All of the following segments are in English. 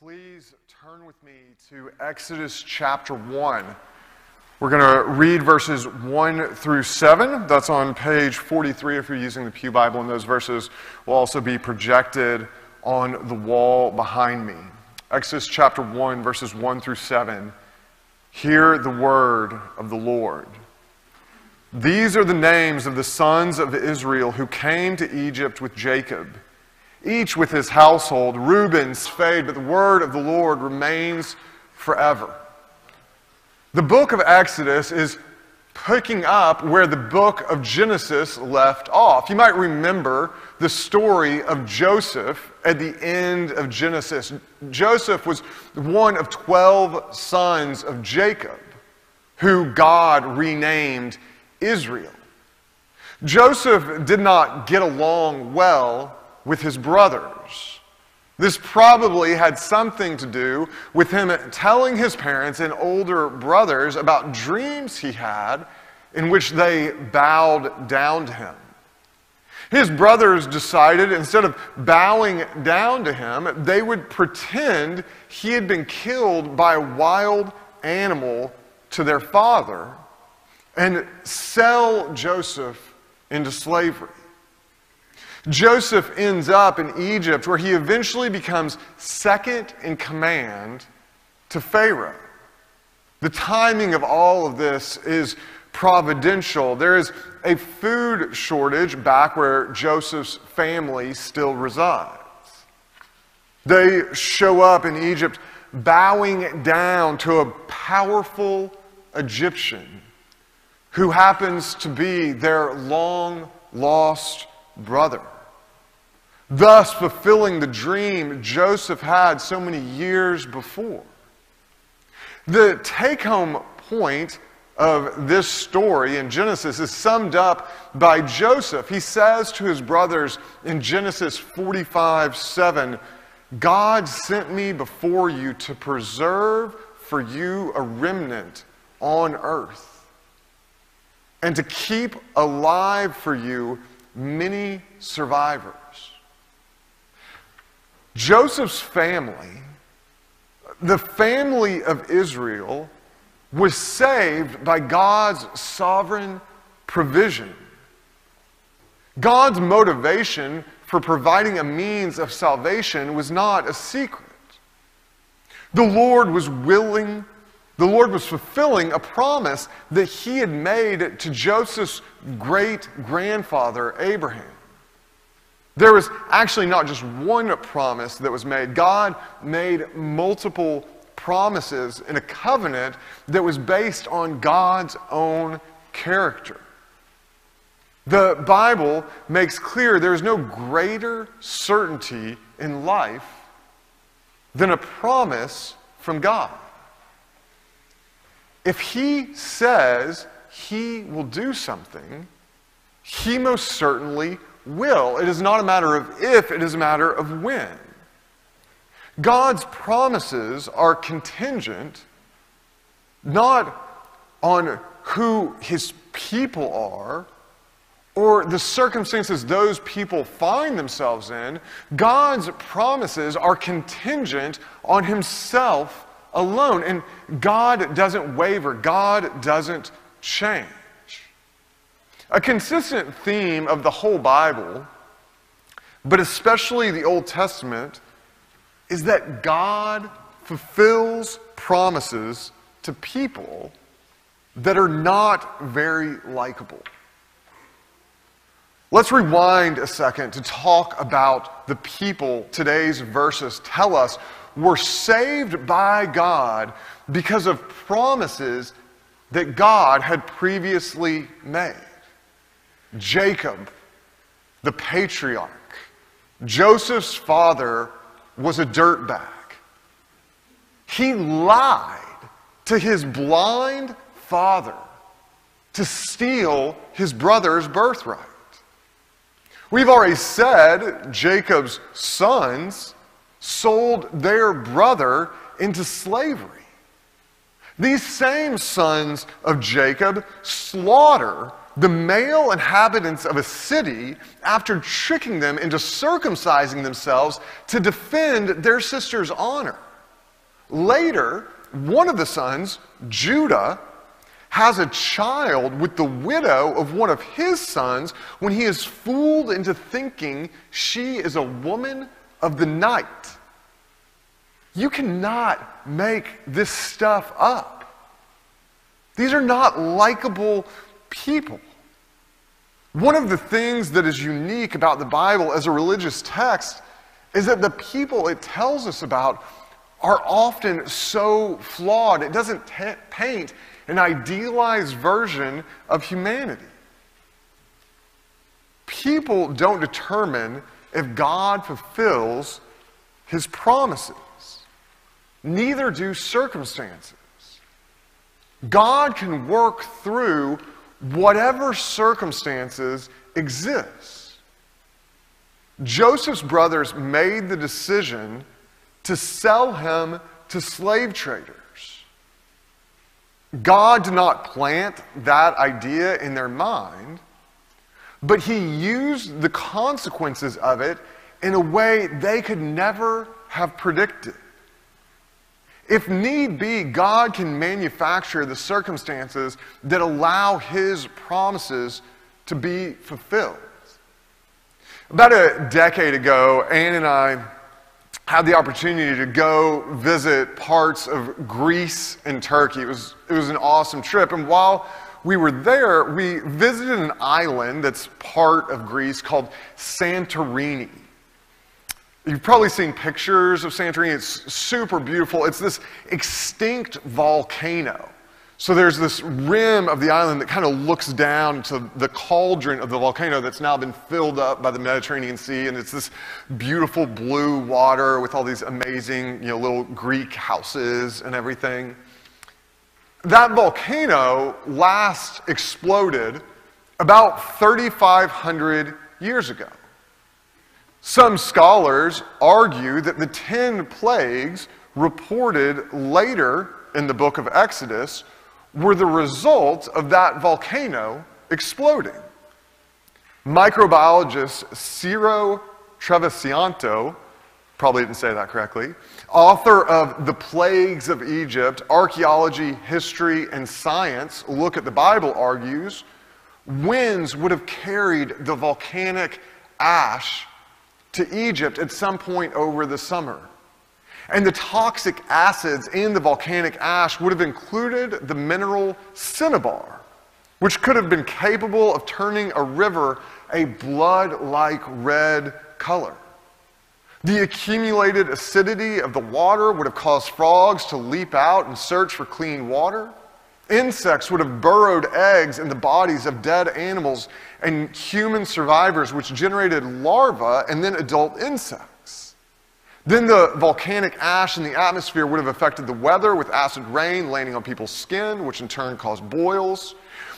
Please turn with me to Exodus chapter 1. We're going to read verses 1 through 7. That's on page 43 if you're using the Pew Bible, and those verses will also be projected on the wall behind me. Exodus chapter 1, verses 1 through 7. Hear the word of the Lord. These are the names of the sons of Israel who came to Egypt with Jacob each with his household. Reuben's fade, but the word of the Lord remains forever. The book of Exodus is picking up where the book of Genesis left off. You might remember the story of Joseph at the end of Genesis. Joseph was one of 12 sons of Jacob, who God renamed Israel. Joseph did not get along well with his brothers. This probably had something to do with him telling his parents and older brothers about dreams he had in which they bowed down to him. His brothers decided instead of bowing down to him, they would pretend he had been killed by a wild animal to their father and sell Joseph into slavery. Joseph ends up in Egypt, where he eventually becomes second in command to Pharaoh. The timing of all of this is providential. There is a food shortage back where Joseph's family still resides. They show up in Egypt bowing down to a powerful Egyptian who happens to be their long lost brother thus fulfilling the dream Joseph had so many years before. The take home point of this story in Genesis is summed up by Joseph. He says to his brothers in Genesis 45 7, God sent me before you to preserve for you a remnant on earth and to keep alive for you many survivors. Joseph's family, the family of Israel, was saved by God's sovereign provision. God's motivation for providing a means of salvation was not a secret. The Lord was willing, the Lord was fulfilling a promise that he had made to Joseph's great grandfather, Abraham. There was actually not just one promise that was made, God made multiple promises in a covenant that was based on God's own character. The Bible makes clear there is no greater certainty in life than a promise from God. If He says He will do something, He most certainly will. It is not a matter of if, it is a matter of when. God's promises are contingent not on who his people are or the circumstances those people find themselves in. God's promises are contingent on himself alone. And God doesn't waver, God doesn't change. A consistent theme of the whole Bible, but especially the Old Testament, is that God fulfills promises to people that are not very likable. Let's rewind a second to talk about the people today's verses tell us were saved by God because of promises that God had previously made. Jacob, the patriarch, Joseph's father was a dirtbag. He lied to his blind father to steal his brother's birthright. We've already said Jacob's sons sold their brother into slavery. These same sons of Jacob slaughter the male inhabitants of a city after tricking them into circumcising themselves to defend their sister's honor. Later, one of the sons, Judah, has a child with the widow of one of his sons when he is fooled into thinking she is a woman of the night. You cannot make this stuff up. These are not likable people. One of the things that is unique about the Bible as a religious text is that the people it tells us about are often so flawed. It doesn't t- paint an idealized version of humanity. People don't determine if God fulfills his promises, neither do circumstances. God can work through whatever circumstances exist. Joseph's brothers made the decision to sell him to slave traders. God did not plant that idea in their mind, but he used the consequences of it in a way they could never have predicted. If need be, God can manufacture the circumstances that allow his promises to be fulfilled. About a decade ago, Anne and I had the opportunity to go visit parts of Greece and Turkey. It was, it was an awesome trip. And while we were there, we visited an island that's part of Greece called Santorini. You've probably seen pictures of Santorini. It's super beautiful. It's this extinct volcano. So there's this rim of the island that kind of looks down to the cauldron of the volcano that's now been filled up by the Mediterranean Sea, and it's this beautiful blue water with all these amazing, you know, little Greek houses and everything. That volcano last exploded about 3,500 years ago. Some scholars argue that the 10 plagues reported later in the book of Exodus were the result of that volcano exploding. Microbiologist Siro Trevisanto, probably didn't say that correctly, author of The Plagues of Egypt, Archaeology, History, and Science, Look at the Bible, argues winds would have carried the volcanic ash to Egypt at some point over the summer. And the toxic acids in the volcanic ash would have included the mineral cinnabar, which could have been capable of turning a river a blood like red color. The accumulated acidity of the water would have caused frogs to leap out and search for clean water. Insects would have burrowed eggs in the bodies of dead animals and human survivors, which generated larvae and then adult insects. Then the volcanic ash in the atmosphere would have affected the weather with acid rain landing on people's skin, which in turn caused boils.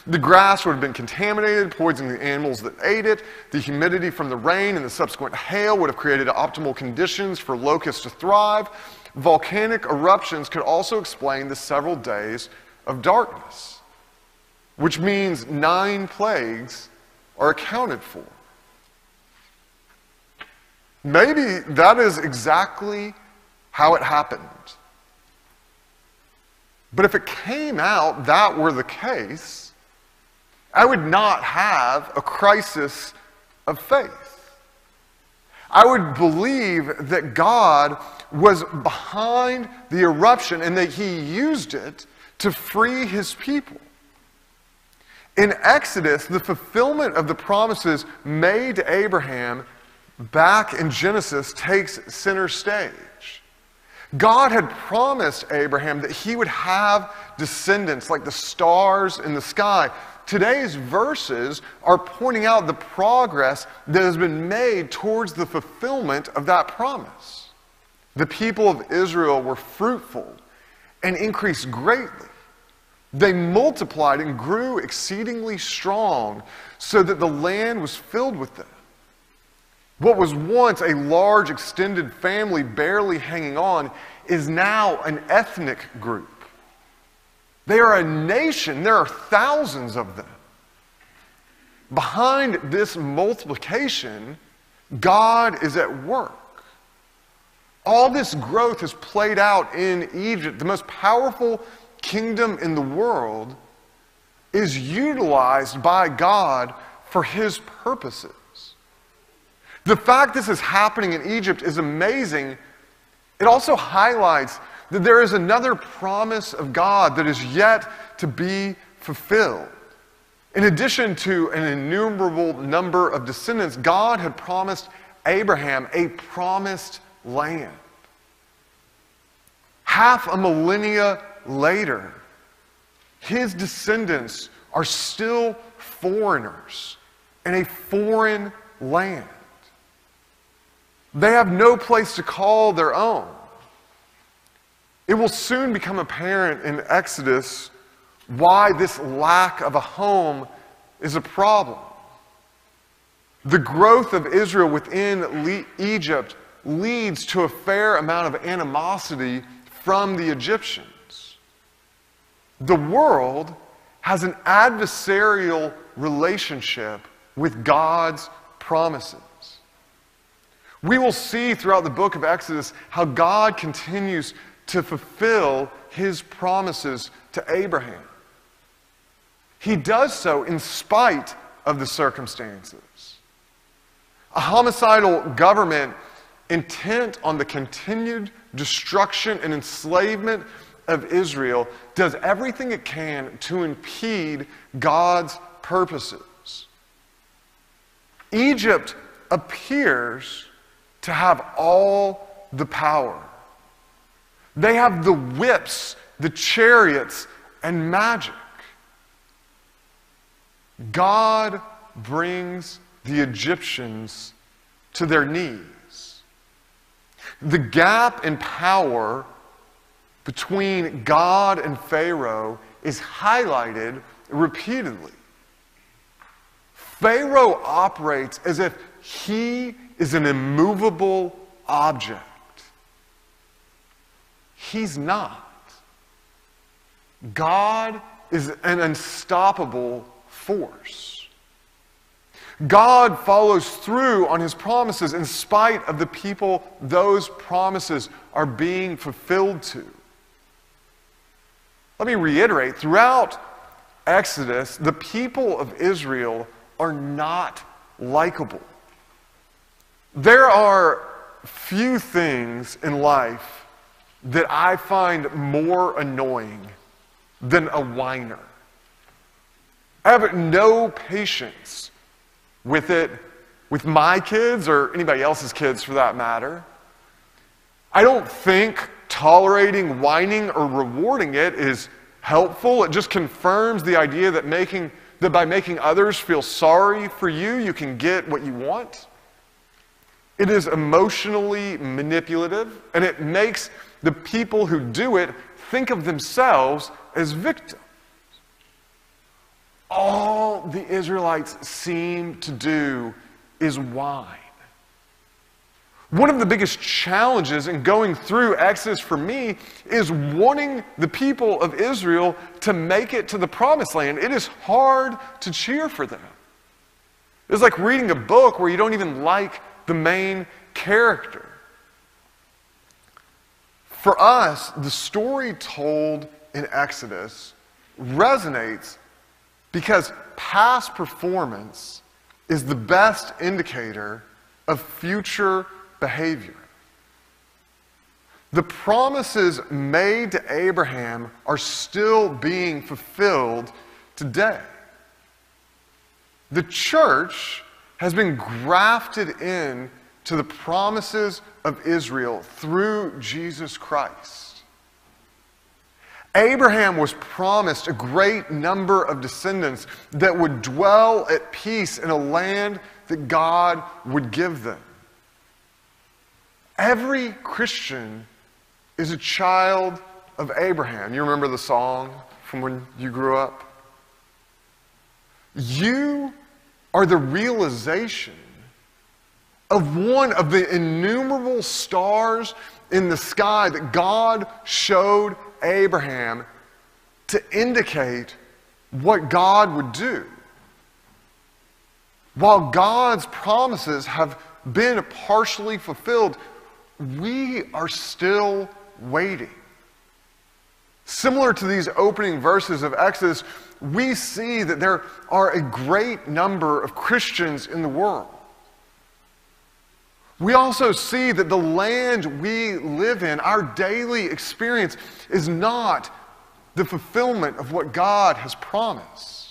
The grass would have been contaminated, poisoning the animals that ate it. The humidity from the rain and the subsequent hail would have created optimal conditions for locusts to thrive. Volcanic eruptions could also explain the several days of darkness, which means nine plagues are accounted for. Maybe that is exactly how it happened. But if it came out that were the case, I would not have a crisis of faith. I would believe that God was behind the eruption and that he used it to free his people. In Exodus, the fulfillment of the promises made to Abraham back in Genesis takes center stage. God had promised Abraham that he would have descendants like the stars in the sky. Today's verses are pointing out the progress that has been made towards the fulfillment of that promise. The people of Israel were fruitful and increased greatly. They multiplied and grew exceedingly strong so that the land was filled with them. What was once a large extended family barely hanging on is now an ethnic group. They are a nation, there are thousands of them. behind this multiplication, God is at work. All this growth has played out in Egypt. The most powerful kingdom in the world is utilized by God for his purposes. The fact this is happening in Egypt is amazing. It also highlights that there is another promise of God that is yet to be fulfilled. In addition to an innumerable number of descendants, God had promised Abraham a promised land. Half a millennia later, his descendants are still foreigners in a foreign land. They have no place to call their own. It will soon become apparent in Exodus why this lack of a home is a problem. The growth of Israel within Le- Egypt leads to a fair amount of animosity from the Egyptians. The world has an adversarial relationship with God's promises. We will see throughout the book of Exodus how God continues to fulfill his promises to Abraham. He does so in spite of the circumstances. A homicidal government intent on the continued destruction and enslavement of Israel does everything it can to impede God's purposes. Egypt appears to have all the power. They have the whips, the chariots, and magic. God brings the Egyptians to their knees. The gap in power between God and Pharaoh is highlighted repeatedly. Pharaoh operates as if he is an immovable object. He's not. God is an unstoppable force. God follows through on his promises in spite of the people those promises are being fulfilled to. Let me reiterate throughout Exodus, the people of Israel are not likable. There are few things in life that I find more annoying than a whiner. I have no patience with it, with my kids or anybody else's kids for that matter. I don't think tolerating whining or rewarding it is helpful. It just confirms the idea that making that by making others feel sorry for you, you can get what you want. It is emotionally manipulative, and it makes the people who do it think of themselves as victims all the Israelites seem to do is whine. One of the biggest challenges in going through Exodus for me is wanting the people of Israel to make it to the promised land. It is hard to cheer for them. It's like reading a book where you don't even like the main character. For us, the story told in Exodus resonates because past performance is the best indicator of future behavior. The promises made to Abraham are still being fulfilled today. The church has been grafted in to the promises of Israel through Jesus Christ. Abraham was promised a great number of descendants that would dwell at peace in a land that God would give them. Every Christian is a child of Abraham. You remember the song from when you grew up? You are the realization of one of the innumerable stars in the sky that God showed Abraham to indicate what God would do. While God's promises have been partially fulfilled, we are still waiting. Similar to these opening verses of Exodus, we see that there are a great number of Christians in the world. We also see that the land we live in, our daily experience, is not the fulfillment of what God has promised.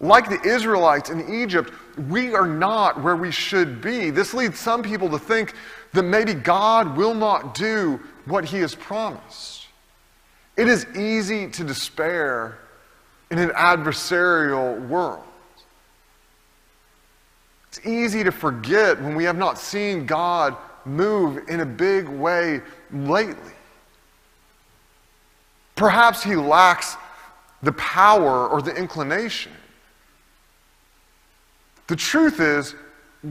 Like the Israelites in Egypt, we are not where we should be. This leads some people to think that maybe God will not do what he has promised. It is easy to despair in an adversarial world. It's easy to forget when we have not seen God move in a big way lately. Perhaps he lacks the power or the inclination. The truth is,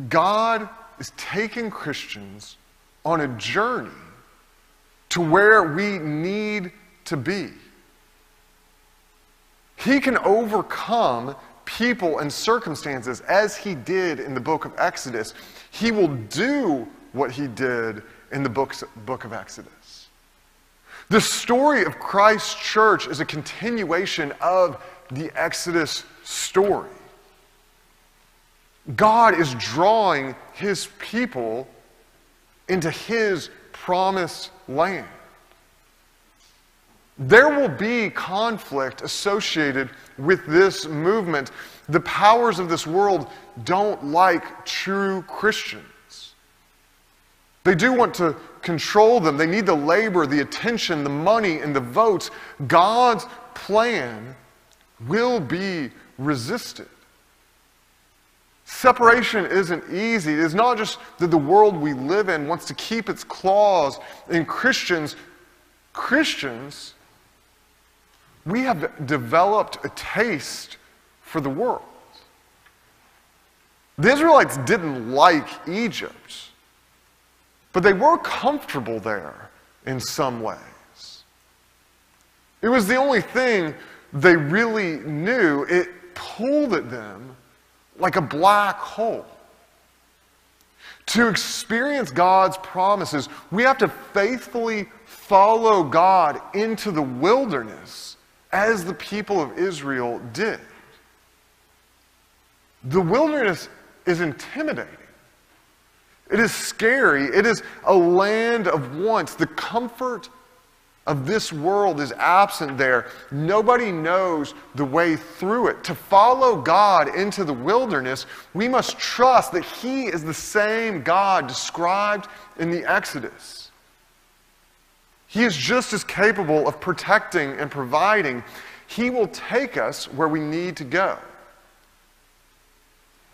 God is taking Christians on a journey to where we need to be. He can overcome people and circumstances as he did in the book of Exodus. He will do what he did in the books, book of Exodus. The story of Christ's church is a continuation of the Exodus story. God is drawing his people into his promised land. There will be conflict associated with this movement. The powers of this world don't like true Christians. They do want to control them. They need the labor, the attention, the money, and the votes. God's plan will be resisted. Separation isn't easy. It's not just that the world we live in wants to keep its claws in Christians. Christians we have developed a taste for the world. The Israelites didn't like Egypt, but they were comfortable there in some ways. It was the only thing they really knew. It pulled at them like a black hole. To experience God's promises, we have to faithfully follow God into the wilderness as the people of Israel did. The wilderness is intimidating. It is scary. It is a land of wants. The comfort of this world is absent there. Nobody knows the way through it. To follow God into the wilderness, we must trust that He is the same God described in the Exodus. He is just as capable of protecting and providing. He will take us where we need to go.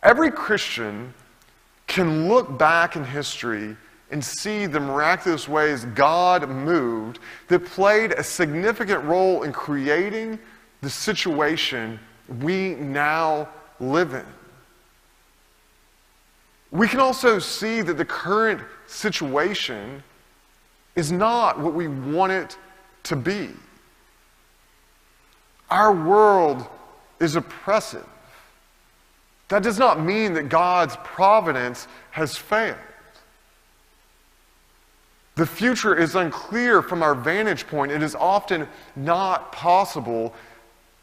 Every Christian can look back in history and see the miraculous ways God moved that played a significant role in creating the situation we now live in. We can also see that the current situation is not what we want it to be. Our world is oppressive. That does not mean that God's providence has failed. The future is unclear from our vantage point. It is often not possible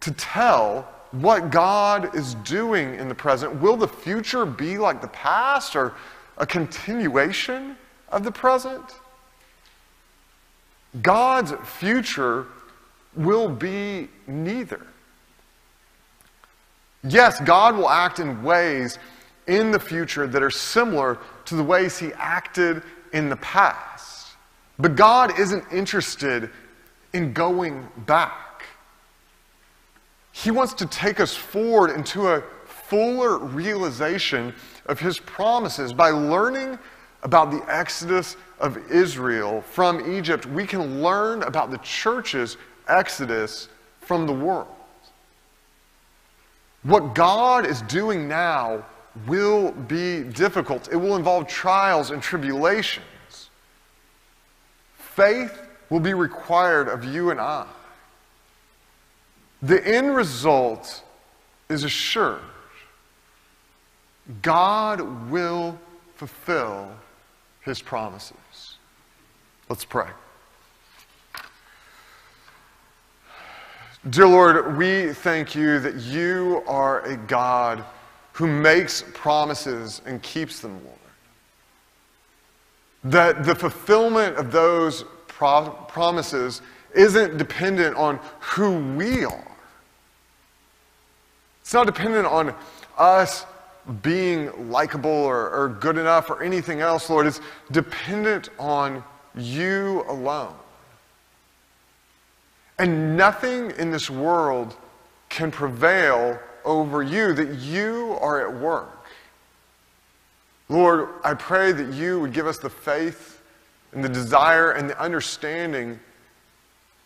to tell what God is doing in the present. Will the future be like the past or a continuation of the present? God's future will be neither. Yes, God will act in ways in the future that are similar to the ways he acted in the past. But God isn't interested in going back. He wants to take us forward into a fuller realization of his promises by learning about the exodus of Israel from Egypt, we can learn about the church's exodus from the world. What God is doing now will be difficult. It will involve trials and tribulations. Faith will be required of you and I. The end result is assured. God will fulfill his promises. Let's pray. Dear Lord, we thank you that you are a God who makes promises and keeps them, Lord. That the fulfillment of those pro- promises isn't dependent on who we are. It's not dependent on us being likable or, or good enough or anything else, Lord. It's dependent on you alone. And nothing in this world can prevail over you, that you are at work. Lord, I pray that you would give us the faith and the desire and the understanding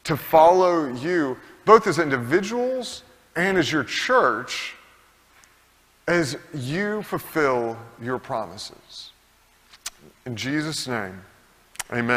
to follow you, both as individuals and as your church, as you fulfill your promises. In Jesus' name, amen.